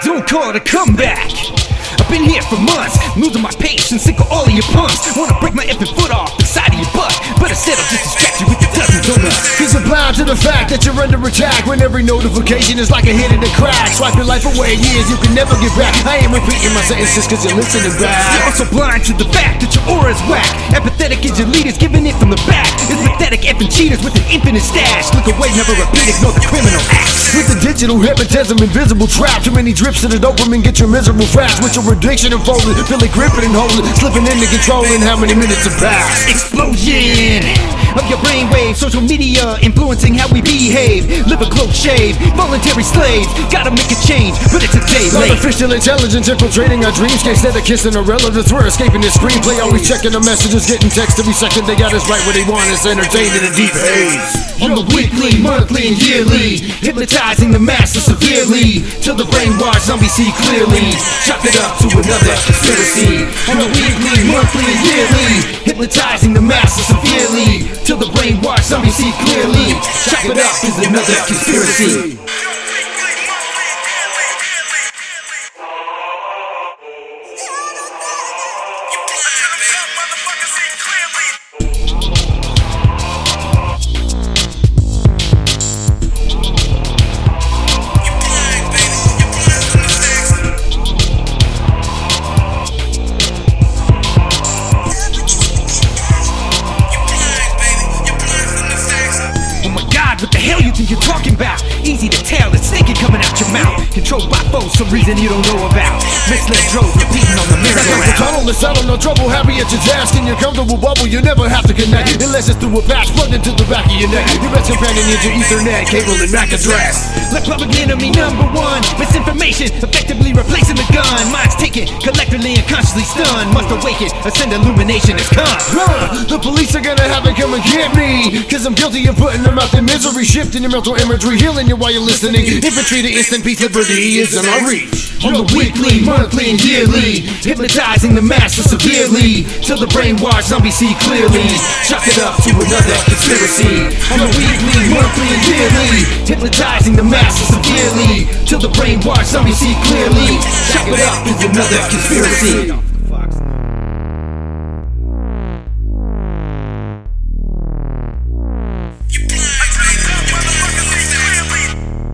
Don't call it a comeback. I've been here for months, losing my patience, sick of all of your punks. Wanna break my effing foot off the side of your butt, but fact that you're under attack When every notification is like a hit in the crack Swipe your life away years you can never get back I ain't repeating my sentences cause you're listening You're back also blind to the fact that your aura's whack. Apathetic is your leaders, giving it from the back. It's pathetic effing cheaters with an infinite stash. Look away, never repeat, ignore the criminal. With the digital hypnotism, invisible trap Too many drips to the dopamine, get your miserable fast With your addiction unfolded, feel it gripping and holding Slipping into controlling how many minutes have passed Explosion of your brainwave, social media influencing how we behave. Live a close shave, voluntary slaves. Gotta make a change, but it's a day late. Artificial intelligence infiltrating our dreams. Instead of kissing our relatives, we're escaping the screenplay. Always checking the messages, getting text every second. They got us right where they want us, entertained in a deep haze. On the weekly, monthly, and yearly, hypnotizing the masses severely. Till the brainwashed zombies see clearly. Chalk it up to another conspiracy. On the weekly, monthly, and yearly, hypnotizing the masses severely brainwashed zombies see clearly. Chalk it up is another conspiracy. Hell you think you're talking about? Easy to tell, it's thinking coming out your mouth. Controlled by foes, some reason you don't know about. Misled droves repeating on the mirror. Like merry-go-round. tunnel to settle, no trouble, happy at your task In your comfortable bubble, you never have to connect Unless it's through a patch plugged into the back of your neck Your best companion is your ethernet cable and MAC address Like public enemy number one. Misinformation effectively replacing the gun. Minds collectively and consciously stunned. Must awaken, ascend illumination has come. The police are gonna have to come and get me. Cause I'm guilty of putting them out in misery Shifting your mental imagery, healing you while you're listening. Infantry to instant peace, liberty is in our reach On the weekly, monthly, and yearly, hypnotizing the masses severely till the brainwashed zombies see clearly. Chalk it up to another conspiracy. On the weekly, monthly, and yearly, hypnotizing the masses severely till the brainwashed zombies see clearly. Chalk it up is another conspiracy.